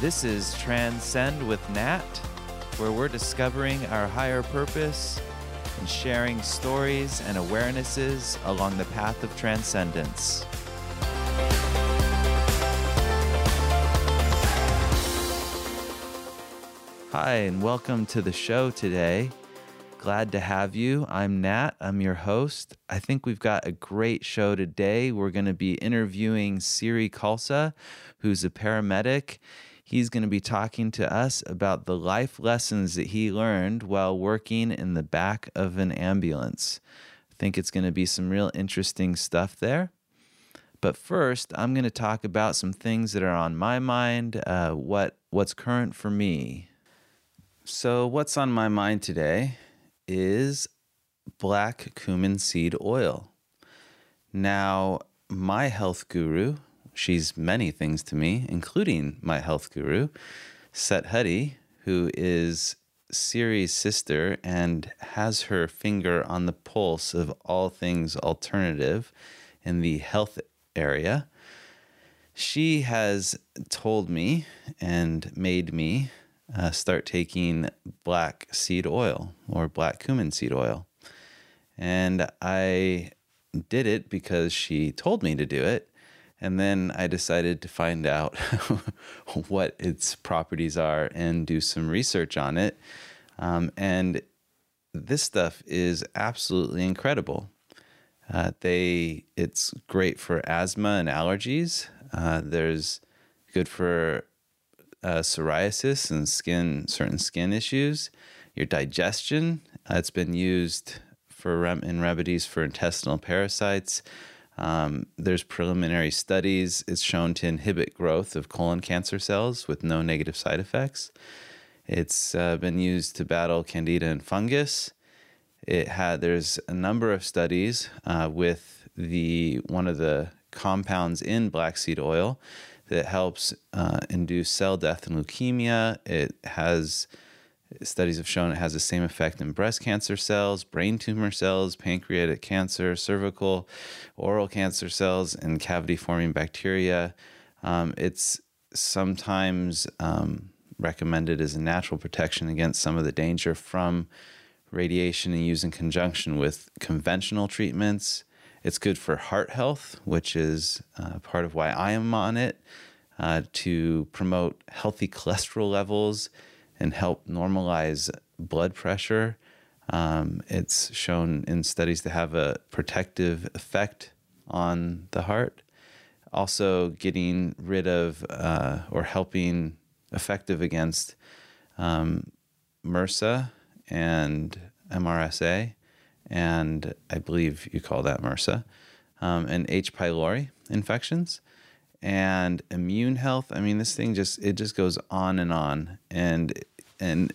This is Transcend with Nat, where we're discovering our higher purpose and sharing stories and awarenesses along the path of transcendence. Hi, and welcome to the show today. Glad to have you. I'm Nat. I'm your host. I think we've got a great show today. We're going to be interviewing Siri Khalsa, who's a paramedic. He's going to be talking to us about the life lessons that he learned while working in the back of an ambulance. I think it's going to be some real interesting stuff there. But first, I'm going to talk about some things that are on my mind, uh, what what's current for me. So, what's on my mind today is black cumin seed oil. Now, my health guru, she's many things to me, including my health guru, Set Huddy, who is Siri's sister and has her finger on the pulse of all things alternative in the health area. She has told me and made me uh, start taking black seed oil or black cumin seed oil. And I did it because she told me to do it. And then I decided to find out what its properties are and do some research on it. Um, and this stuff is absolutely incredible. Uh, they it's great for asthma and allergies. Uh, there's good for uh, psoriasis and skin certain skin issues, your digestion. Uh, it's been used for rem- in remedies for intestinal parasites. Um, there's preliminary studies. It's shown to inhibit growth of colon cancer cells with no negative side effects. It's uh, been used to battle candida and fungus. It had there's a number of studies uh, with the one of the compounds in black seed oil that helps uh, induce cell death and leukemia. It has studies have shown it has the same effect in breast cancer cells, brain tumor cells, pancreatic cancer, cervical, oral cancer cells, and cavity forming bacteria. Um, it's sometimes um, recommended as a natural protection against some of the danger from radiation and used in conjunction with conventional treatments. It's good for heart health, which is uh, part of why I am on it, uh, to promote healthy cholesterol levels and help normalize blood pressure. Um, it's shown in studies to have a protective effect on the heart. Also, getting rid of uh, or helping effective against um, MRSA and MRSA and I believe you call that MRSA, um, and H. pylori infections, and immune health. I mean, this thing just it just goes on and on, and and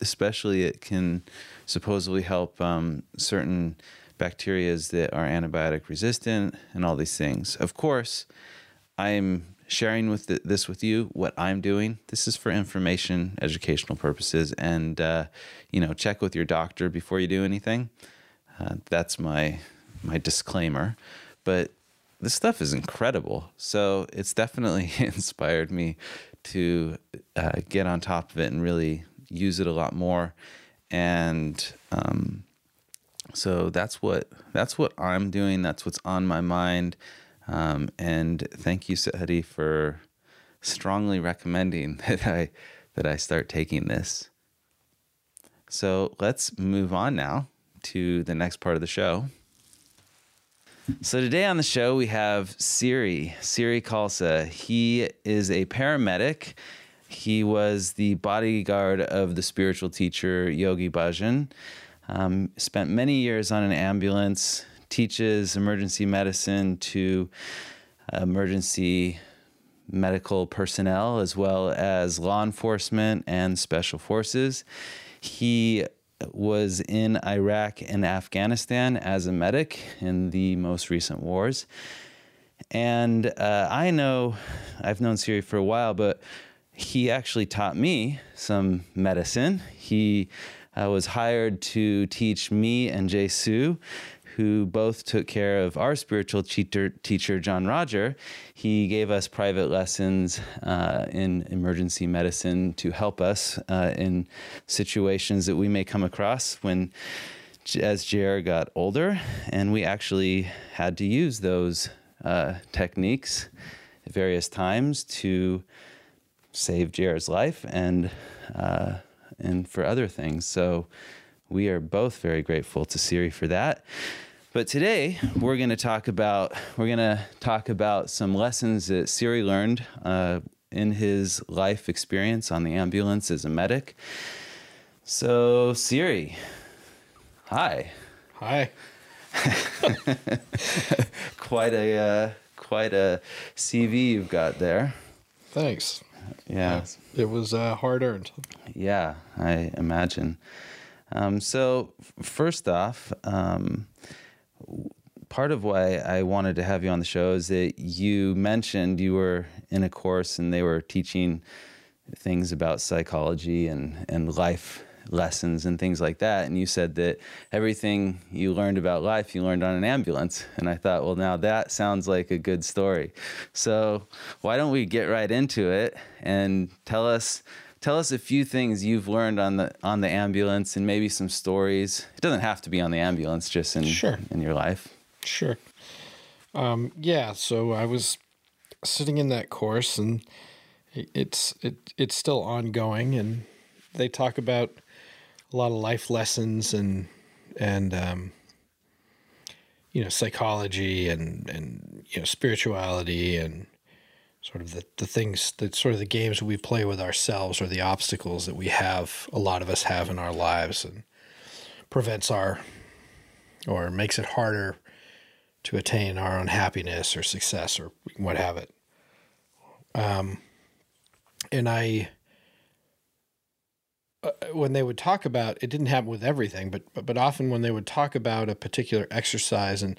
especially it can supposedly help um, certain bacterias that are antibiotic resistant and all these things. Of course, I'm sharing with the, this with you what I'm doing. This is for information, educational purposes, and uh, you know, check with your doctor before you do anything. Uh, that's my my disclaimer. But this stuff is incredible. So it's definitely inspired me to uh, get on top of it and really use it a lot more. And um, so that's what that's what I'm doing. That's what's on my mind. Um, and thank you, Sahadi, for strongly recommending that I that I start taking this. So let's move on now to the next part of the show. So today on the show we have Siri, Siri Khalsa. He is a paramedic. He was the bodyguard of the spiritual teacher Yogi Bhajan. Um, spent many years on an ambulance, teaches emergency medicine to emergency medical personnel as well as law enforcement and special forces. He was in Iraq and Afghanistan as a medic in the most recent wars. And uh, I know, I've known Siri for a while, but he actually taught me some medicine. He uh, was hired to teach me and Jsu, who both took care of our spiritual teacher, teacher John-Roger. He gave us private lessons uh, in emergency medicine to help us uh, in situations that we may come across when, as JR got older, and we actually had to use those uh, techniques at various times to save JR's life and uh, and for other things. So we are both very grateful to Siri for that. But today we're going to talk about we're going to talk about some lessons that Siri learned uh, in his life experience on the ambulance as a medic. So Siri, hi. Hi. quite a uh, quite a CV you've got there. Thanks. Yeah, it was uh, hard earned. Yeah, I imagine. Um, so, first off, um, part of why I wanted to have you on the show is that you mentioned you were in a course and they were teaching things about psychology and, and life lessons and things like that. And you said that everything you learned about life, you learned on an ambulance. And I thought, well, now that sounds like a good story. So why don't we get right into it and tell us tell us a few things you've learned on the on the ambulance and maybe some stories. It doesn't have to be on the ambulance, just in sure. in your life. Sure. Um, yeah. So I was sitting in that course, and it's it it's still ongoing, and they talk about a lot of life lessons and and um, you know psychology and and you know spirituality and sort of the, the things that sort of the games we play with ourselves or the obstacles that we have a lot of us have in our lives and prevents our or makes it harder to attain our own happiness or success or what have it um, and i uh, when they would talk about it didn't happen with everything but, but but often when they would talk about a particular exercise and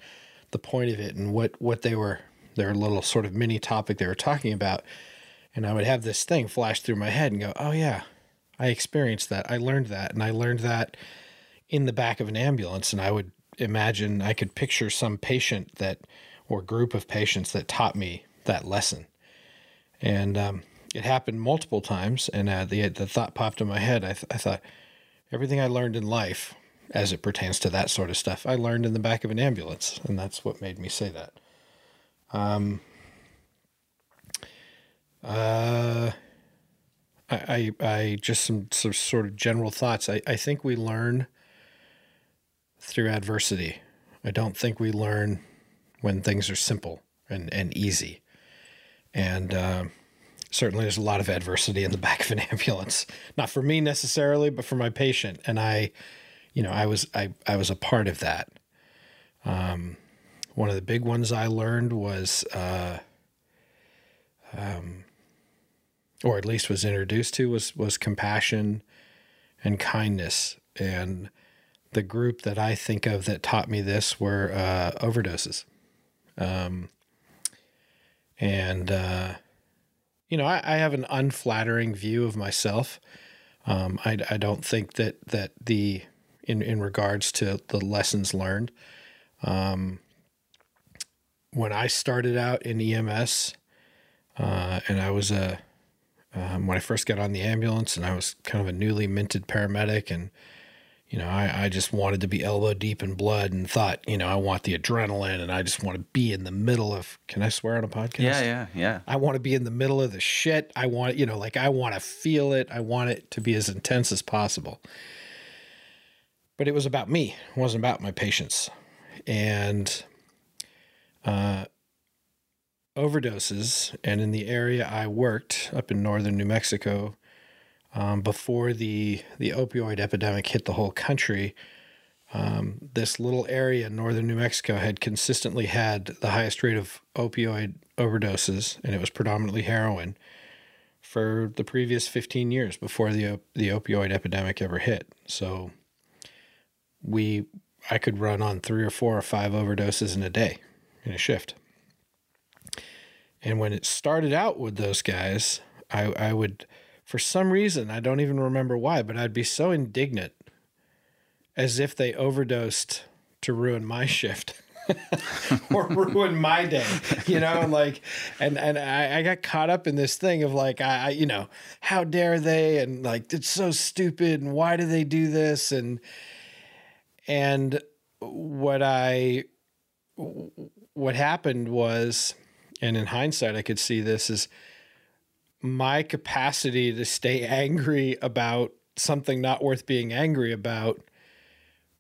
the point of it and what what they were their little sort of mini topic they were talking about. And I would have this thing flash through my head and go, oh, yeah, I experienced that. I learned that. And I learned that in the back of an ambulance. And I would imagine I could picture some patient that, or group of patients that taught me that lesson. And um, it happened multiple times. And uh, the, the thought popped in my head. I, th- I thought, everything I learned in life as it pertains to that sort of stuff, I learned in the back of an ambulance. And that's what made me say that. Um, uh, I, I, I just some, some sort of general thoughts. I, I think we learn through adversity. I don't think we learn when things are simple and, and easy. And uh, certainly there's a lot of adversity in the back of an ambulance. Not for me necessarily, but for my patient. And I, you know, I was I, I was a part of that. Um, one of the big ones I learned was, uh, um, or at least was introduced to, was was compassion and kindness. And the group that I think of that taught me this were uh, overdoses. Um, and uh, you know, I, I, have an unflattering view of myself. Um, I, I don't think that that the in in regards to the lessons learned. Um, when I started out in EMS, uh, and I was a um, when I first got on the ambulance, and I was kind of a newly minted paramedic, and you know, I, I just wanted to be elbow deep in blood, and thought, you know, I want the adrenaline, and I just want to be in the middle of. Can I swear on a podcast? Yeah, yeah, yeah. I want to be in the middle of the shit. I want, you know, like I want to feel it. I want it to be as intense as possible. But it was about me. It wasn't about my patients, and uh, overdoses, and in the area I worked up in northern New Mexico, um, before the the opioid epidemic hit the whole country, um, this little area in northern New Mexico had consistently had the highest rate of opioid overdoses, and it was predominantly heroin for the previous 15 years before the the opioid epidemic ever hit. So we I could run on three or four or five overdoses in a day in a shift. And when it started out with those guys, I, I would, for some reason, I don't even remember why, but I'd be so indignant as if they overdosed to ruin my shift. or ruin my day, you know, and like, and and I, I got caught up in this thing of like, I, I, you know, how dare they, and like, it's so stupid, and why do they do this, and and what I, what happened was, and in hindsight, I could see this is my capacity to stay angry about something not worth being angry about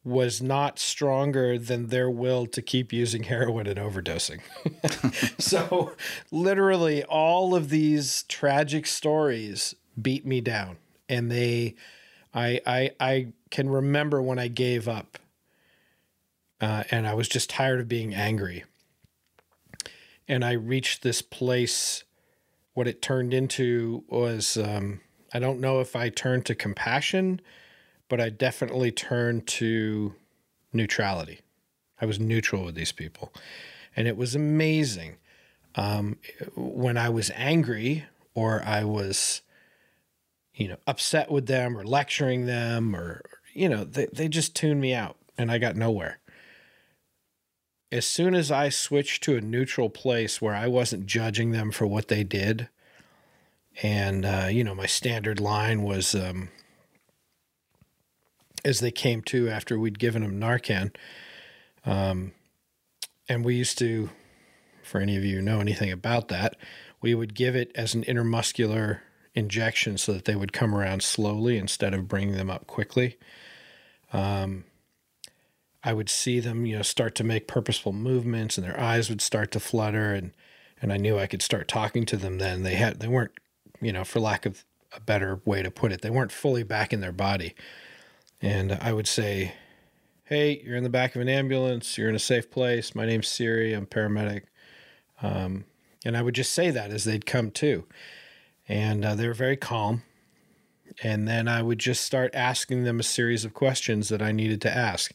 was not stronger than their will to keep using heroin and overdosing. so, literally, all of these tragic stories beat me down, and they, I, I, I can remember when I gave up, uh, and I was just tired of being angry, and I reached this place. What it turned into was, um, I don't know if I turned to compassion but I definitely turned to neutrality. I was neutral with these people. And it was amazing. Um, when I was angry or I was, you know, upset with them or lecturing them or, you know, they, they just tuned me out and I got nowhere. As soon as I switched to a neutral place where I wasn't judging them for what they did, and, uh, you know, my standard line was, um, as they came to after we'd given them Narcan. Um, and we used to, for any of you know anything about that, we would give it as an intermuscular injection so that they would come around slowly instead of bringing them up quickly. Um, I would see them, you know, start to make purposeful movements, and their eyes would start to flutter, and and I knew I could start talking to them. Then they had they weren't, you know, for lack of a better way to put it, they weren't fully back in their body. And I would say, Hey, you're in the back of an ambulance. You're in a safe place. My name's Siri. I'm paramedic. Um, and I would just say that as they'd come to. And uh, they were very calm. And then I would just start asking them a series of questions that I needed to ask.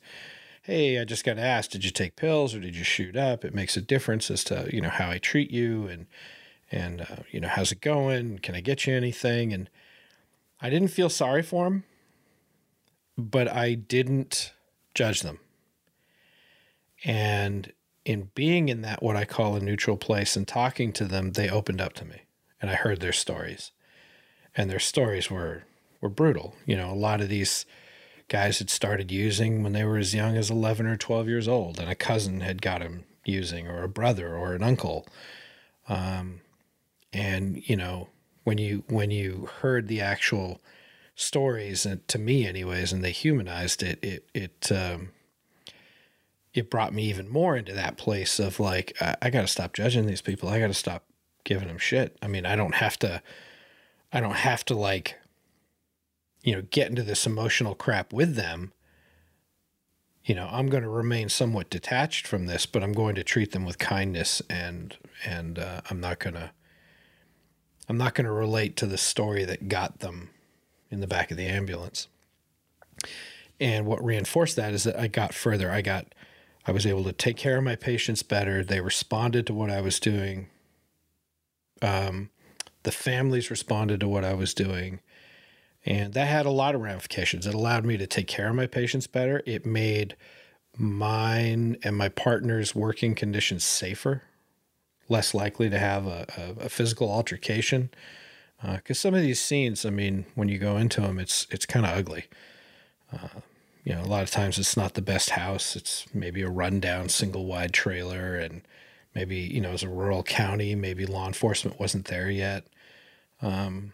Hey, I just got asked, did you take pills or did you shoot up? It makes a difference as to, you know, how I treat you and, and, uh, you know, how's it going? Can I get you anything? And I didn't feel sorry for them but I didn't judge them. And in being in that, what I call a neutral place and talking to them, they opened up to me and I heard their stories. And their stories were, were brutal. You know, a lot of these guys had started using when they were as young as 11 or 12 years old, and a cousin had got him using, or a brother or an uncle. Um, and, you know, when you when you heard the actual stories, and to me, anyways, and they humanized it. It it um, it brought me even more into that place of like, I, I got to stop judging these people. I got to stop giving them shit. I mean, I don't have to. I don't have to like, you know, get into this emotional crap with them. You know, I'm going to remain somewhat detached from this, but I'm going to treat them with kindness, and and uh, I'm not gonna. I'm not going to relate to the story that got them in the back of the ambulance. And what reinforced that is that I got further. I got, I was able to take care of my patients better. They responded to what I was doing. Um, the families responded to what I was doing. And that had a lot of ramifications. It allowed me to take care of my patients better. It made mine and my partner's working conditions safer, less likely to have a, a, a physical altercation because uh, some of these scenes, I mean, when you go into them, it's it's kind of ugly. Uh, you know, a lot of times it's not the best house. It's maybe a rundown single wide trailer, and maybe you know, it's a rural county. Maybe law enforcement wasn't there yet. Um,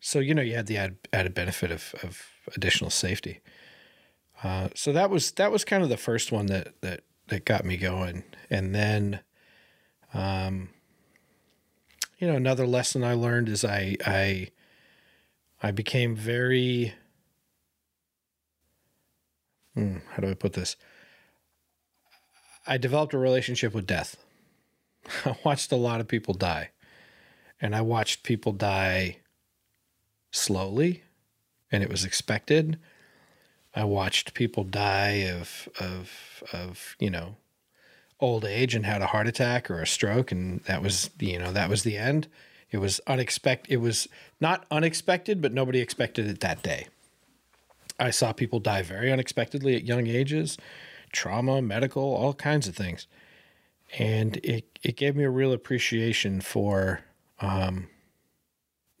so you know, you had the added, added benefit of of additional safety. Uh, so that was that was kind of the first one that that that got me going, and then. Um, you know, another lesson I learned is I I I became very hmm, how do I put this? I developed a relationship with death. I watched a lot of people die. And I watched people die slowly, and it was expected. I watched people die of of of, you know, old age and had a heart attack or a stroke and that was you know that was the end it was unexpected it was not unexpected but nobody expected it that day i saw people die very unexpectedly at young ages trauma, medical, all kinds of things. And it, it gave me a real appreciation for um,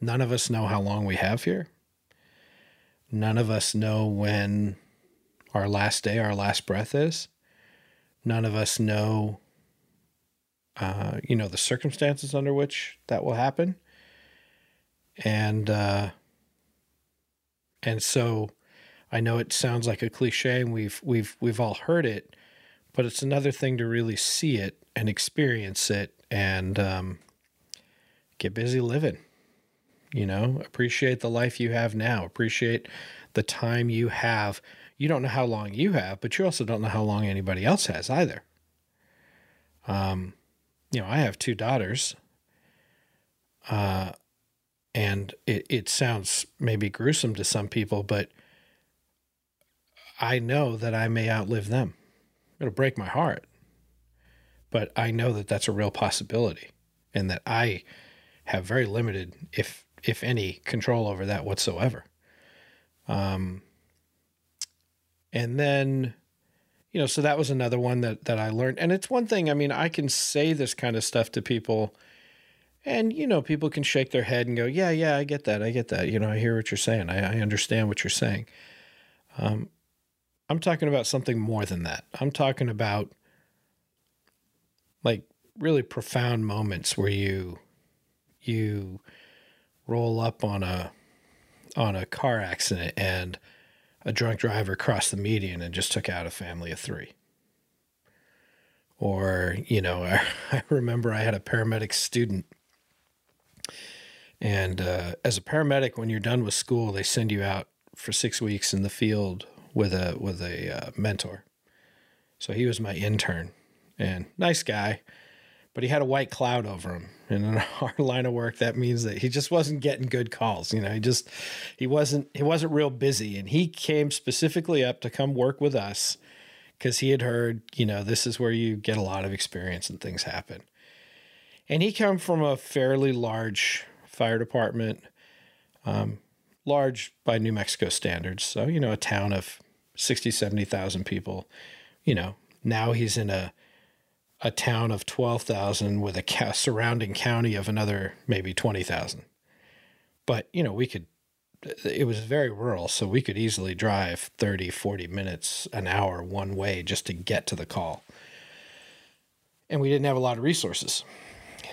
none of us know how long we have here. None of us know when our last day, our last breath is. None of us know, uh, you know, the circumstances under which that will happen. And, uh, and so I know it sounds like a cliche and we've, we've, we've all heard it, but it's another thing to really see it and experience it and, um, get busy living you know appreciate the life you have now appreciate the time you have. You don't know how long you have but you also don't know how long anybody else has either. Um you know i have two daughters uh and it, it sounds maybe gruesome to some people but i know that i may outlive them. It'll break my heart but i know that that's a real possibility and that i have very limited, if if any, control over that whatsoever. Um, and then, you know, so that was another one that that I learned. And it's one thing. I mean, I can say this kind of stuff to people, and you know, people can shake their head and go, "Yeah, yeah, I get that. I get that. You know, I hear what you're saying. I, I understand what you're saying." Um, I'm talking about something more than that. I'm talking about like really profound moments where you you roll up on a on a car accident and a drunk driver crossed the median and just took out a family of three. Or, you know, I, I remember I had a paramedic student. And uh, as a paramedic, when you're done with school, they send you out for six weeks in the field with a with a uh, mentor. So he was my intern, and nice guy but he had a white cloud over him. And in our line of work, that means that he just wasn't getting good calls. You know, he just he wasn't he wasn't real busy. And he came specifically up to come work with us because he had heard, you know, this is where you get a lot of experience and things happen. And he come from a fairly large fire department, um, large by New Mexico standards. So, you know, a town of 60, 70,000 people. You know, now he's in a a town of 12,000 with a ca- surrounding county of another maybe 20,000. But, you know, we could, it was very rural, so we could easily drive 30, 40 minutes, an hour one way just to get to the call. And we didn't have a lot of resources.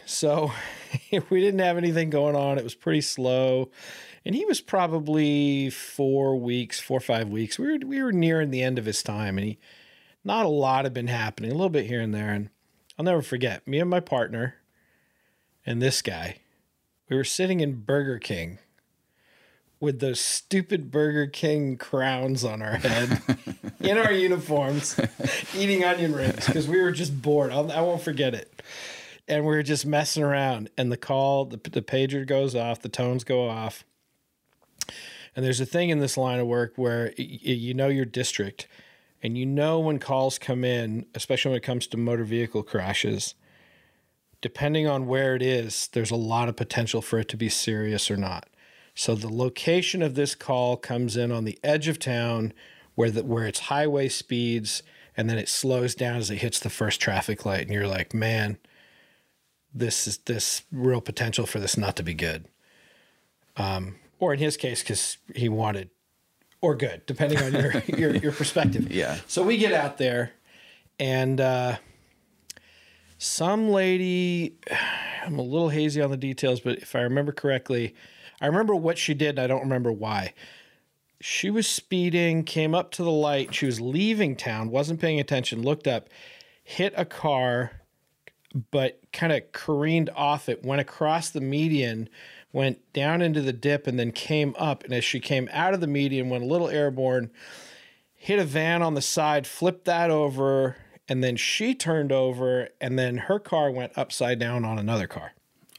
So we didn't have anything going on. It was pretty slow. And he was probably four weeks, four or five weeks. We were, we were nearing the end of his time, and he, not a lot had been happening, a little bit here and there. And I'll never forget me and my partner and this guy. We were sitting in Burger King with those stupid Burger King crowns on our head in our uniforms, eating onion rings because we were just bored. I'll, I will not forget it. And we were just messing around, and the call, the, the pager goes off, the tones go off. And there's a thing in this line of work where you know your district and you know when calls come in, especially when it comes to motor vehicle crashes, depending on where it is, there's a lot of potential for it to be serious or not. So the location of this call comes in on the edge of town where the, where it's highway speeds and then it slows down as it hits the first traffic light and you're like, "Man, this is this real potential for this not to be good." Um, or in his case cuz he wanted or good, depending on your your, your perspective. Yeah. So we get out there, and uh, some lady, I'm a little hazy on the details, but if I remember correctly, I remember what she did. And I don't remember why. She was speeding, came up to the light. She was leaving town, wasn't paying attention, looked up, hit a car, but kind of careened off it, went across the median went down into the dip and then came up. And as she came out of the median, went a little airborne, hit a van on the side, flipped that over, and then she turned over, and then her car went upside down on another car.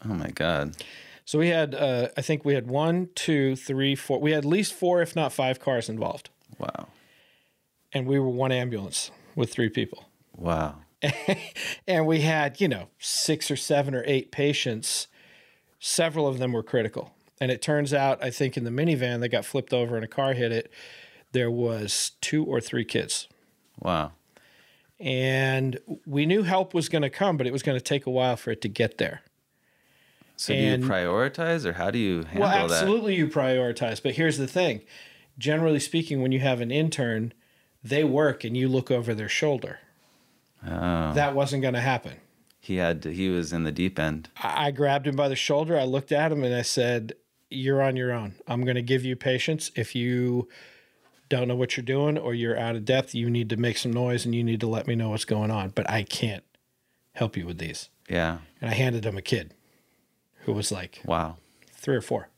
Oh my God. So we had, uh, I think we had one, two, three, four. We had at least four, if not five cars involved. Wow. And we were one ambulance with three people. Wow. and we had, you know, six or seven or eight patients Several of them were critical. And it turns out, I think in the minivan that got flipped over and a car hit it, there was two or three kids. Wow. And we knew help was going to come, but it was going to take a while for it to get there. So And- do you prioritize or how do you handle that? Well, that? absolutely, you prioritize. But here's the thing generally speaking, when you have an intern, they work and you look over their shoulder. Oh, That wasn't going to happen. He had to, he was in the deep end. I grabbed him by the shoulder. I looked at him and I said, You're on your own. I'm going to give you patience. If you don't know what you're doing or you're out of depth, you need to make some noise and you need to let me know what's going on. But I can't help you with these. Yeah. And I handed him a kid who was like Wow. three or four.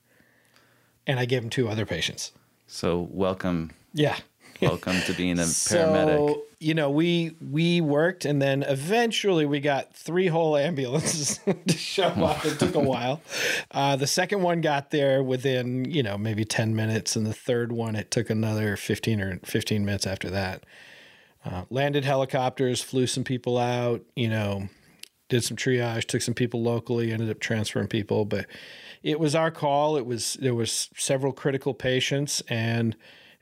And I gave him two other patients. So welcome, Yeah. welcome to being a So, paramedic. You know, we we worked and then eventually we got three whole ambulances to show up. It took a while. Uh, the second one got there within, you know, maybe 10 minutes and the third one it took another 15 or 15 minutes after that. Uh, landed helicopters, flew some people out, you know, did some triage, took some people locally, ended up transferring people, but it was our call. It was there was several critical patients and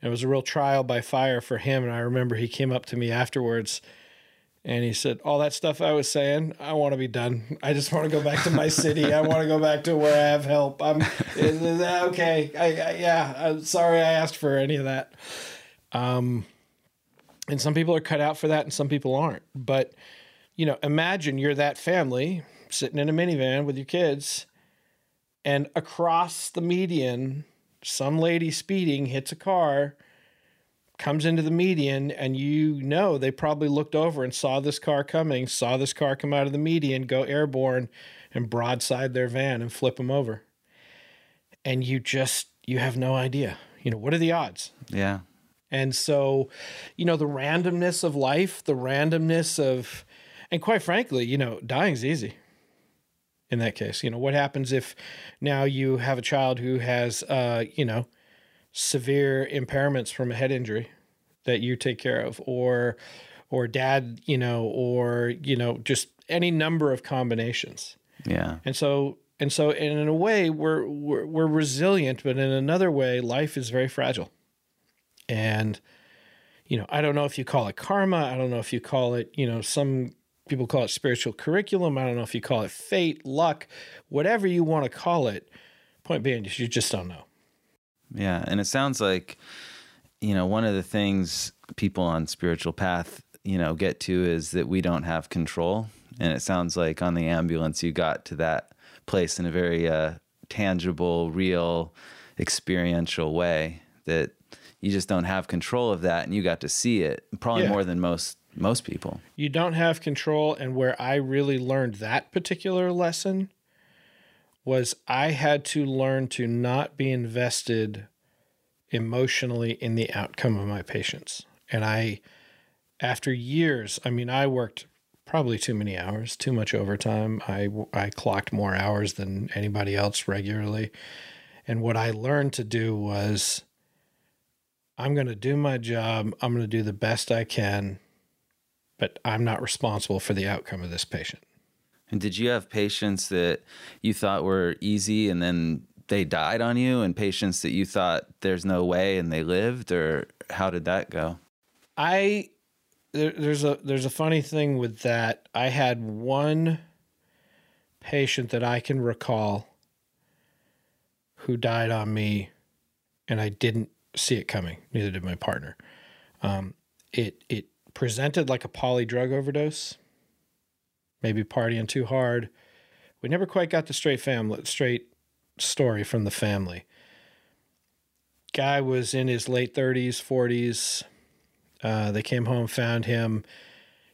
it was a real trial by fire for him. And I remember he came up to me afterwards and he said, All that stuff I was saying, I want to be done. I just want to go back to my city. I want to go back to where I have help. I'm okay. I, I, yeah, I'm sorry I asked for any of that. Um, and some people are cut out for that and some people aren't. But, you know, imagine you're that family sitting in a minivan with your kids and across the median, some lady speeding hits a car, comes into the median, and you know they probably looked over and saw this car coming, saw this car come out of the median, go airborne, and broadside their van and flip them over. And you just, you have no idea. You know, what are the odds? Yeah. And so, you know, the randomness of life, the randomness of, and quite frankly, you know, dying's easy in that case. You know, what happens if now you have a child who has, uh, you know, severe impairments from a head injury that you take care of, or, or dad, you know, or, you know, just any number of combinations. Yeah. And so, and so, and in a way, we're, we're, we're resilient, but in another way, life is very fragile. And, you know, I don't know if you call it karma. I don't know if you call it, you know, some people call it spiritual curriculum. I don't know if you call it fate, luck, whatever you want to call it. Point being, you just don't know. Yeah, and it sounds like you know one of the things people on spiritual path you know get to is that we don't have control, and it sounds like on the ambulance you got to that place in a very uh, tangible, real, experiential way that you just don't have control of that, and you got to see it probably Yeah. more than most most people. You don't have control. And where I really learned that particular lesson was I had to learn to not be invested emotionally in the outcome of my patients. And I, after years, I mean, I worked probably too many hours, too much overtime. I, I clocked more hours than anybody else regularly. And what I learned to do was I'm going to do my job, I'm going to do the best I can, but I'm not responsible for the outcome of this patient. And did you have patients that you thought were easy and then they died on you, and patients that you thought there's no way and they lived, or how did that go? I there, there's a there's a funny thing with that. I had one patient that I can recall who died on me, and I didn't see it coming. Neither did my partner. Um, it it presented like a poly drug overdose, maybe partying too hard. We never quite got the straight family straight story from the family. Guy was in his late 30s, 40s. Uh, they came home, found him.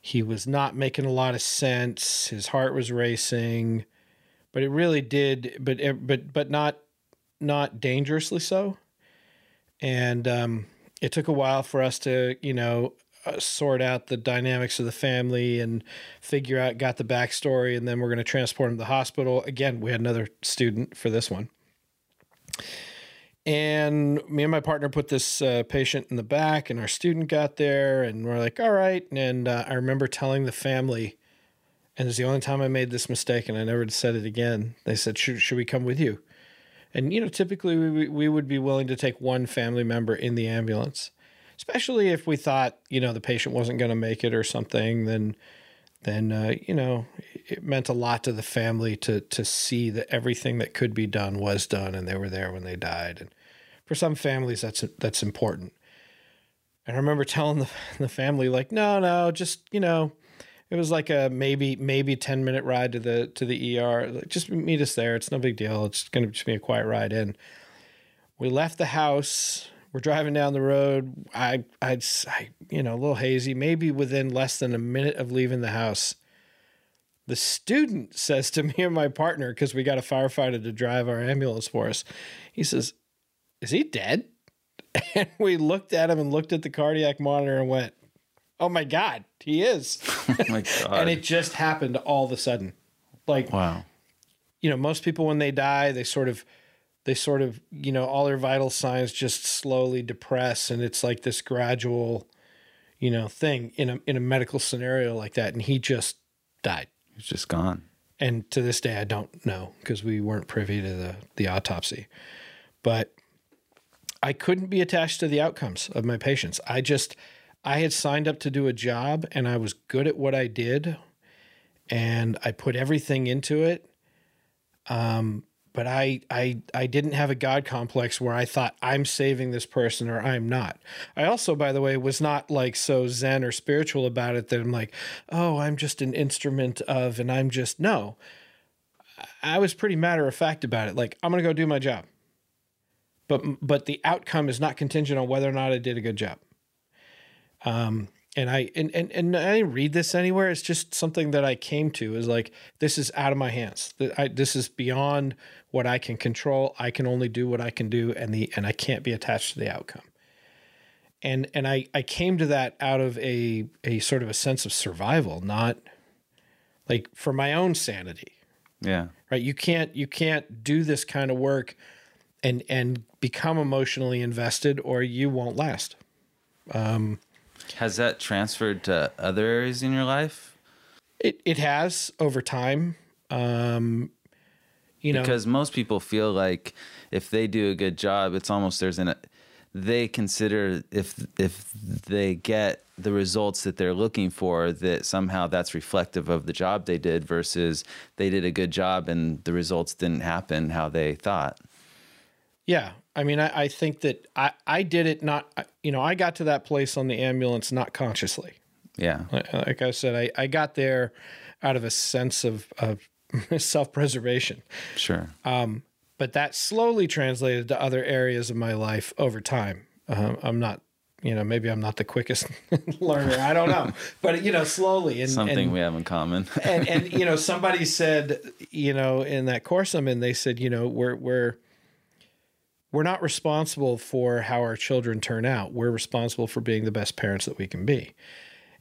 He was not making a lot of sense. His heart was racing, but it really did, but but but not not dangerously so. And um, it took a while for us to, you know, uh, sort out the dynamics of the family and figure out, got the backstory, and then we're going to transport him to the hospital. Again, we had another student for this one. And me and my partner put this uh, patient in the back, and our student got there, and we're like, all right. And uh, I remember telling the family, and it's the only time I made this mistake, and I never said it again. They said, should, should we come with you? And, you know, typically we, we would be willing to take one family member in the ambulance. Especially if we thought you know the patient wasn't going to make it or something then then uh, you know it meant a lot to the family to to see that everything that could be done was done and they were there when they died. And for some families that's that's important. And i remember telling the, the family like no no just you know it was like a maybe maybe 10 minute ride to the to the er like, just meet us there. It's no big deal. It's going to just be a quiet ride in. We left the house we're driving down the road. I i'd I, you know a little hazy maybe within less than a minute of leaving the house. The student says to me and my partner because we got a firefighter to drive our ambulance for us he says is he dead? And we looked at him and looked at the cardiac monitor and went oh my god he is. Oh my God. and it just happened all of a sudden. Like wow. you know most people when they die they sort of they sort of you know all their vital signs just slowly depress and it's like this gradual you know thing in a in a medical scenario like that and he just died. He's just gone. and to this day I don't know because we weren't privy to the the autopsy. But I couldn't be attached to the outcomes of my patients. I just I had signed up to do a job and I was good at what I did and I put everything into it. Um but I I I didn't have a god complex where I thought I'm saving this person or I'm not. I also by the way was not like so zen or spiritual about it that I'm like, "Oh, I'm just an instrument of and I'm just no." I was pretty matter of fact about it. Like, I'm to go do my job. But but the outcome is not contingent on whether or not I did a good job. Um and I and, and and I didn't read this anywhere. It's just something that I came to is like this is out of my hands. That I, this is beyond what I can control. I can only do what I can do, and the and I can't be attached to the outcome. And and I I came to that out of a a sort of a sense of survival, not like for my own sanity. Yeah. Right? You can't you can't do this kind of work and and become emotionally invested, or you won't last. Um, Has that transferred to other areas in your life? It it has over time. Um, you know, Because most people feel like if they do a good job, it's almost there's an they consider if if they get the results that they're looking for that somehow that's reflective of the job they did versus they did a good job and the results didn't happen how they thought. yeah. I mean, I, I think that I I did it not. You know, I got to that place on the ambulance not consciously. Yeah. Like, I said, I I got there out of a sense of of self preservation. Sure. Um, but that slowly translated to other areas of my life over time. Um, I'm not, you know, maybe I'm not the quickest learner. I don't know, but you know, slowly and Something and, we have in common. and and you know, somebody said, you know, in that course I'm in, they said, you know, we're we're we're not responsible for how our children turn out. We're responsible for being the best parents that we can be.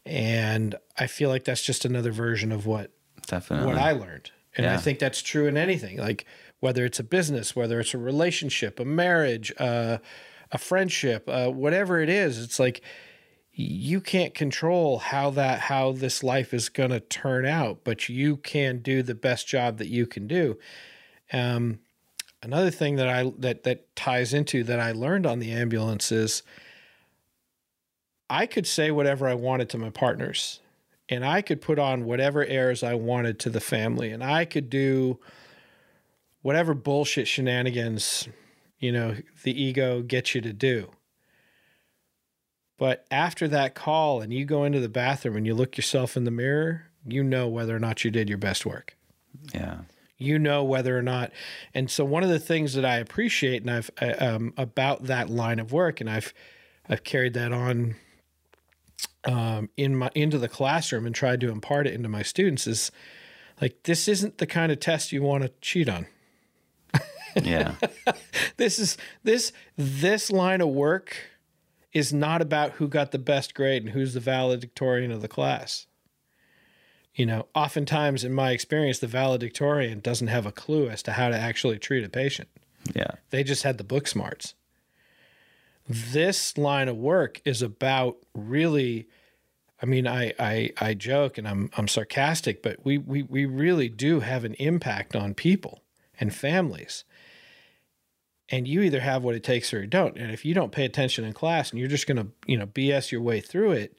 And I feel like that's just another version of what Definitely. what I learned. And I think that's true in anything, like whether it's a business, whether it's a relationship, a marriage, uh, a friendship, uh, whatever it is. It's like you can't control how that how this life is going to turn out, but you can do the best job that you can do. Um, another thing that I that that ties into that I learned on the ambulance is I could say whatever I wanted to my partners and I could put on whatever airs I wanted to the family, and I could do whatever bullshit shenanigans, you know, the ego gets you to do. But after that call, and you go into the bathroom and you look yourself in the mirror, you know whether or not you did your best work. Yeah. You know whether or not, and so one of the things that I appreciate, and I've uh, um, about that line of work, and I've I've carried that on um, in my into the classroom and tried to impart it into my students is like this isn't the kind of test you want to cheat on. Yeah. This is this this line of work is not about who got the best grade and who's the valedictorian of the class. You know, oftentimes in my experience, the valedictorian doesn't have a clue as to how to actually treat a patient. yeah. They just had the book smarts. This line of work is about really I mean, I, I I joke and I'm I'm sarcastic, but we we we really do have an impact on people and families. and you either have what it takes or you don't. And if you don't pay attention in class and you're just going to, you know, BS your way through it,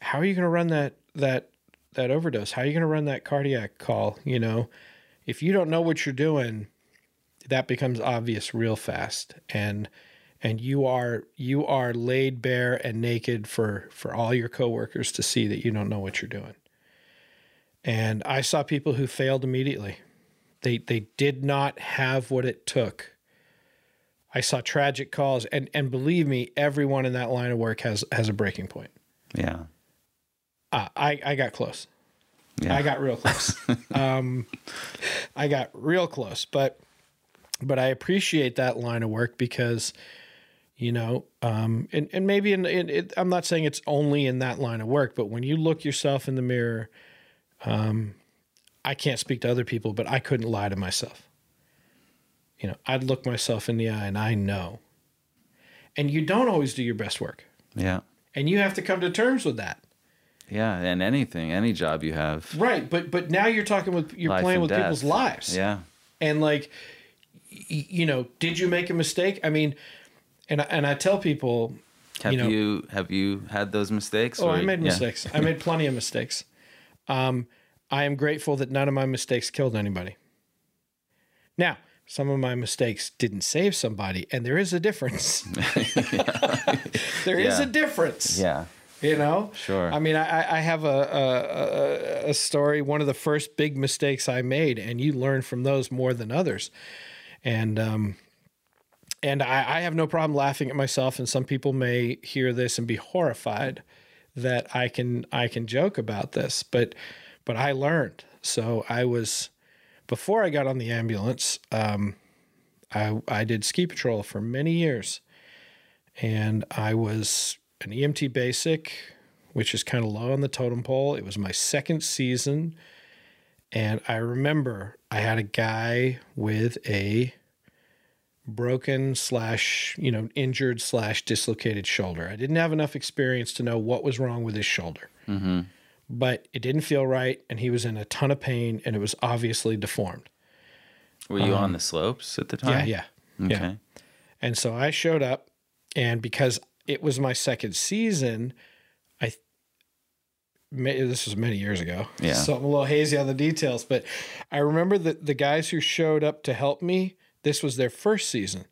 how are you going to run that that that overdose? How are you going to run that cardiac call, you know? If you don't know what you're doing, that becomes obvious real fast. And and you are you are laid bare and naked for for all your coworkers to see that you don't know what you're doing. And I saw people who failed immediately. They they did not have what it took. I saw tragic calls and and believe me, everyone in that line of work has has a breaking point. Yeah. Uh, I I got close. Yeah. I got real close. um, I got real close, but but I appreciate that line of work because you know um, and, and maybe in, in it, i'm not saying it's only in that line of work but when you look yourself in the mirror um, i can't speak to other people but i couldn't lie to myself you know i'd look myself in the eye and i know and you don't always do your best work Yeah. and you have to come to terms with that Yeah. And anything, any job you have. right but but now you're talking with you're life playing with death. people's lives Yeah. and like y- you know did you make a mistake i mean and I, and i tell people Have You you, know- have you had those mistakes? oh or- i made yeah. mistakes i made plenty of mistakes um, i am grateful that none of my mistakes killed anybody now some of my mistakes didn't save somebody and there is a difference There is Yeah. a difference Yeah. You know? Sure. i mean i I- have a, a a- a story one of the first big mistakes i made and you learn from those more than others. And um and I, I have no problem laughing at myself and some people may hear this and be horrified that i can i can joke about this but but i learned. So i was before i got on the ambulance um i i did ski patrol for many years and I was an EMT basic, which is kind of low on the totem pole. It was my second season, and I remember I had a guy with a broken slash you know injured slash dislocated shoulder. I didn't have enough experience to know what was wrong with his shoulder, mm-hmm. but it didn't feel right, and he was in a ton of pain, and it was obviously deformed. Were you on um, the slopes at the time? Yeah, yeah, yeah. And so I showed up, and because it was my second season, I this was many years ago. Yeah. So I'm a little hazy on the details, but I remember that the guys who showed up to help me, this was their first season.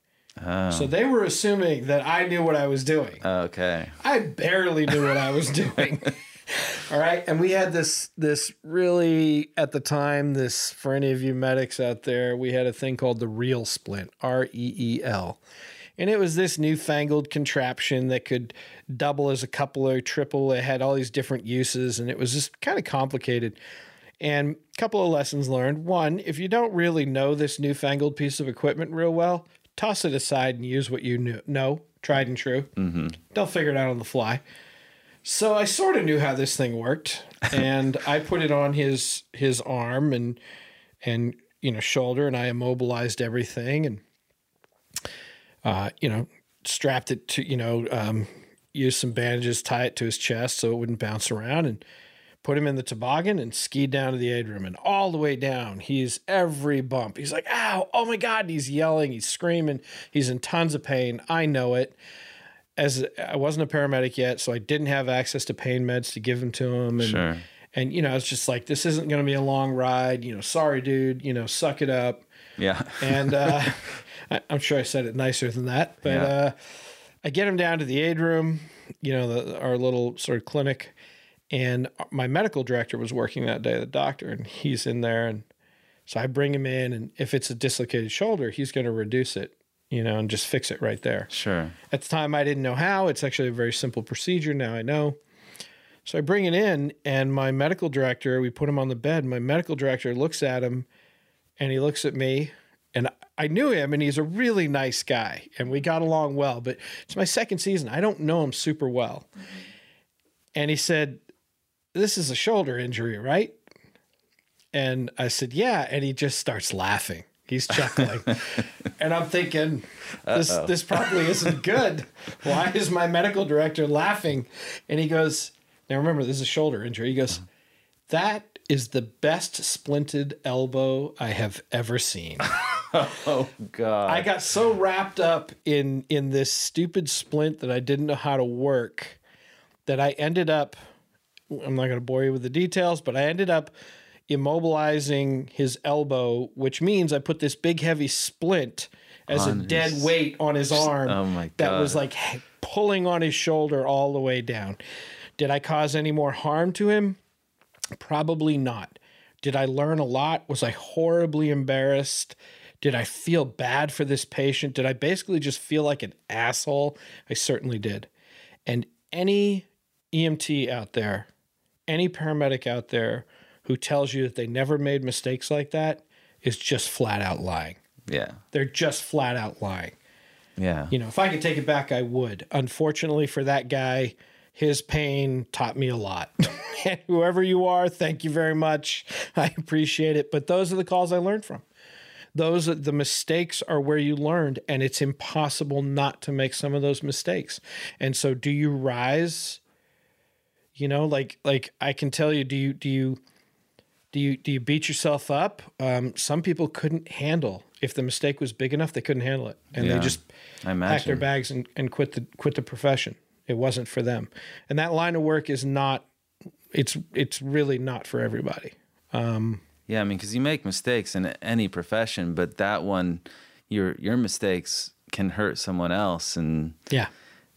Oh. So they were assuming that I knew what I was doing. Okay. I barely knew what I was doing. All right. And we had this this really at the time, this for any of you medics out there, we had a thing called the real splint, R E E L. And it was this newfangled contraption that could double as a coupler, triple. It had all these different uses, and it was just kind of complicated. And a couple of lessons learned. One, if you don't really know this newfangled piece of equipment real well, toss it aside and use what you knew, know, tried and true. Mm-hmm. Don't figure it out on the fly. So I sort of knew how this thing worked, and I put it on his his arm and and you know shoulder, and I immobilized everything, and uh, you know strapped it to you know um, used some bandages, tie it to his chest so it wouldn't bounce around, and put him in the toboggan and skied down to the aid room, and all the way down, he's every bump. He's like, "Ow! Oh my God!" And he's yelling, he's screaming, he's in tons of pain. I know it as I wasn't a paramedic yet, so I didn't have access to pain meds to give him to him. And, Sure. and you know, it's just like, this isn't going to be a long ride. You know, sorry, dude, you know, suck it up. Yeah. And uh, I, I'm sure I said it nicer than that. But Yeah. uh, I get him down to the aid room, you know, the, our little sort of clinic. And my medical director was working that day, the doctor, and he's in there. And so I bring him in. And if it's a dislocated shoulder, he's going to reduce it, you know, and just fix it right there. Sure. At the time, I didn't know how. It's actually a very simple procedure. Now I know. So I bring it in, and my medical director, we put him on the bed. My medical director looks at him and he looks at me, and I knew him, and he's a really nice guy, and we got along well. But it's my second season. I don't know him super well. And he said, This is a shoulder injury, right? And I said, Yeah. And he just starts laughing. He's chuckling. and I'm thinking, this this probably isn't good. Why is my medical director laughing? And he goes, Now remember, this is a shoulder injury. He goes, That is the best splinted elbow I have ever seen. Oh God. I got so wrapped up in in this stupid splint that I didn't know how to work that I ended up I'm not going to bore you with the details, but I ended up immobilizing his elbow, which means I put this big heavy splint as a On dead his- weight on his arm. Oh my That was like pulling on his shoulder all the way down. Did I cause any more harm to him? Probably not. Did I learn a lot? Was I horribly embarrassed? Did I feel bad for this patient? Did I basically just feel like an asshole? I certainly did. And any EMT out there, any paramedic out there who tells you that they never made mistakes like that is just flat out lying. yeah. They're just flat out lying. Yeah. You know, if I could take it back, I would. Unfortunately for that guy, his pain taught me a lot. and whoever you are, thank you very much. I appreciate it. But those are the calls I learned from. Those are the mistakes are where you learned, and it's impossible not to make some of those mistakes. And so, do you rise? You know, like like I can tell you, do you do you do you do you beat yourself up? Um, some people couldn't handle if the mistake was big enough, they couldn't handle it, and Yeah. they just I pack their bags and, and quit the quit the profession. It wasn't for them, and that line of work is not. It's it's really not for everybody. Yeah, I mean, because you make mistakes in any profession, but that one, your your mistakes can hurt someone else, and Yeah,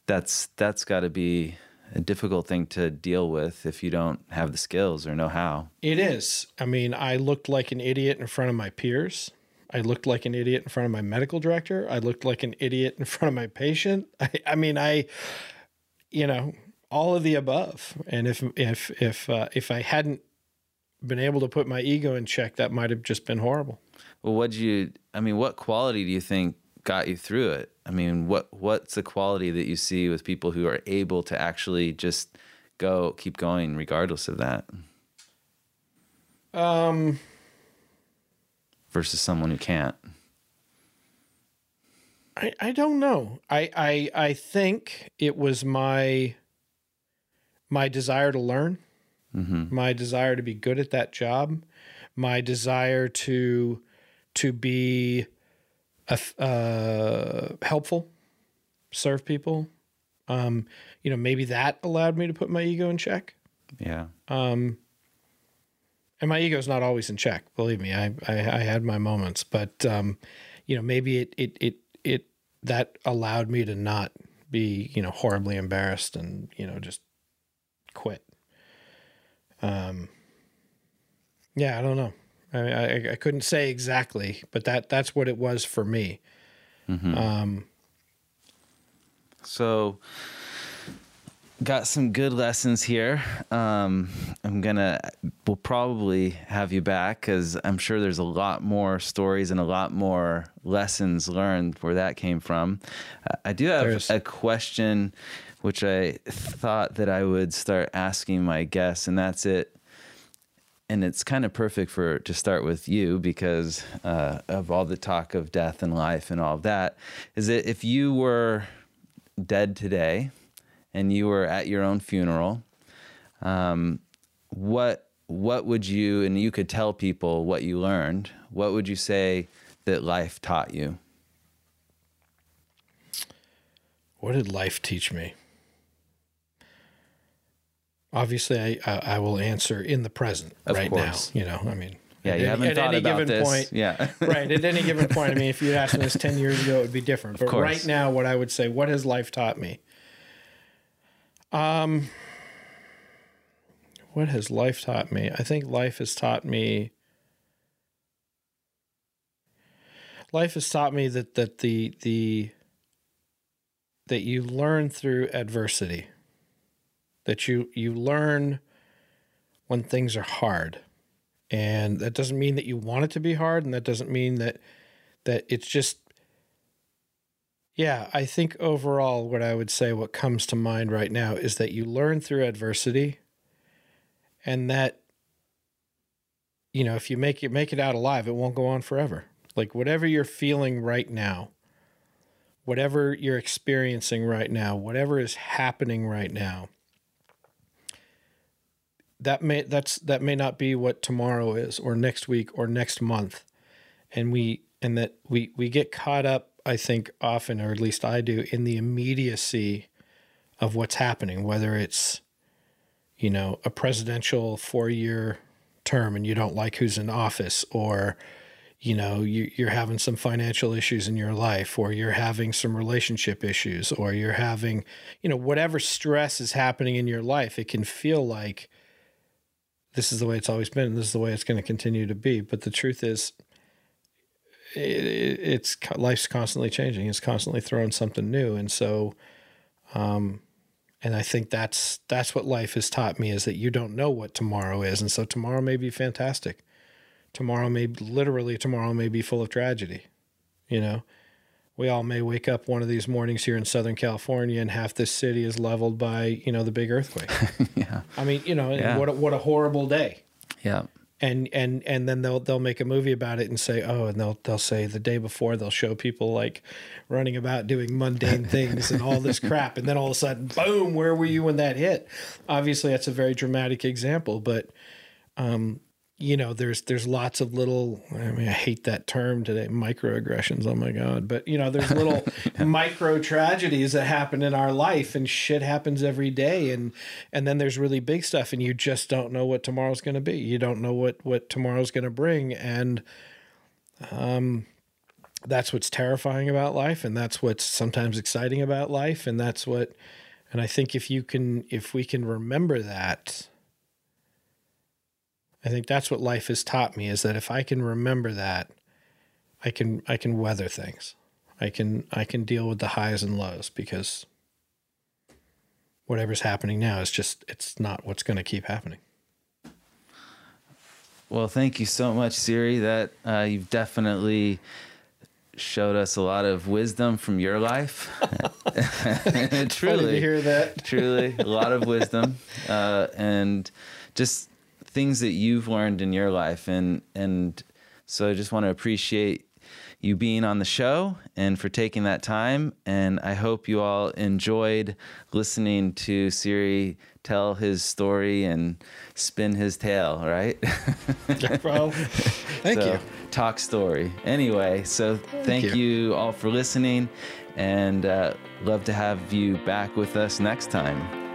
that's that's got to be a difficult thing to deal with if you don't have the skills or know how. it is. I mean, I looked like an idiot in front of my peers. I looked like an idiot in front of my medical director. I looked like an idiot in front of my patient. I, I mean, I, you know, all of the above. And if if if uh, if I hadn't been able to put my ego in check, that might have just been horrible. Well, what do you? I mean, what quality do you think got you through it? I mean, what what's the quality that you see with people who are able to actually just go keep going regardless of that Um, versus someone who can't? I, I don't know. I, I I think it was my my desire to learn, my desire to be good at that job, my desire to to be uh, helpful, serve people. Um, you know, maybe that allowed me to put my ego in check. Yeah. Um, and my ego's not always in check. Believe me, I I, I had my moments, but um, you know, maybe it it it it that allowed me to not be you know horribly embarrassed and you know just quit. Um, yeah, I don't know. I I, I couldn't say exactly, but that that's what it was for me. Um, So, got some good lessons here. Um, I'm gonna, we'll probably have you back because I'm sure there's a lot more stories and a lot more lessons learned where that came from. Uh, I do have There's- a question, which I thought that I would start asking my guests, and that's it. And it's kind of perfect for to start with you because uh, of all the talk of death and life and all of that. Is that if you were dead today and you were at your own funeral, um, what what would you and you could tell people what you learned? What would you say that life taught you? What did life teach me? Obviously, I I, I will answer in the present Of right course. now. You know, I mean, Yeah, at you any- haven't at thought any about given this. point, Yeah. right. At any given point, I mean, if you'd asked me this ten years ago, it would be different. But right now, what I would say, what has life taught me? Um, what has life taught me? I think life has taught me. Life has taught me that that the the that you learn through adversity. That you you learn when things are hard. And that doesn't mean that you want it to be hard and that doesn't mean that that it's just yeah, I think overall what I would say what comes to mind right now is that you learn through adversity and that you know, if you make it make it out alive, it won't go on forever. Like whatever you're feeling right now, whatever you're experiencing right now, whatever is happening right now, that may that's that may not be what tomorrow is or next week or next month. And we and that we we get caught up i think often or at least i do in the immediacy of what's happening whether it's you know a presidential four year term and you don't like who's in office or you know you, you're having some financial issues in your life or you're having some relationship issues or you're having you know whatever stress is happening in your life it can feel like this is the way it's always been this is the way it's going to continue to be. But the truth is it, it's life's constantly changing. It's constantly throwing something new. And so um and i think that's that's what life has taught me is that you don't know what tomorrow is. And so tomorrow may be fantastic. Tomorrow may literally tomorrow may be full of tragedy you know we all may wake up one of these mornings here in southern california and half this city is leveled by you know the big earthquake. Yeah. I mean you know Yeah. what a, what a horrible day. Yeah. And and and then they'll they'll make a movie about it and say oh and they'll they'll say the day before they'll show people like running about doing mundane things and all this crap. And then all of a sudden boom where were you when that hit? Obviously that's a very dramatic example but um you know there's there's lots of little i mean i hate that term today microaggressions oh my god but you know there's little micro tragedies that happen in our life and shit happens every day and and then there's really big stuff and you just don't know what tomorrow's going to be. You don't know what what tomorrow's going to bring and um that's what's terrifying about life and that's what's sometimes exciting about life and that's what and i think if you can if we can remember that I think that's what life has taught me is that if I can remember that, I can I can weather things. I can I can deal with the highs and lows because whatever's happening now is just it's not what's going to keep happening. Well, thank you so much, Siri. That uh, you've definitely showed us a lot of wisdom from your life. Truly, to hear that. truly, a lot of wisdom, uh, and just things that you've learned in your life, and and so I just want to appreciate you being on the show and for taking that time. And I hope you all enjoyed listening to Siri tell his story and spin his tale, right? Well, thank So, you. Talk story. Anyway, so thank, you. you. all for listening and uh, love to have you back with us next time.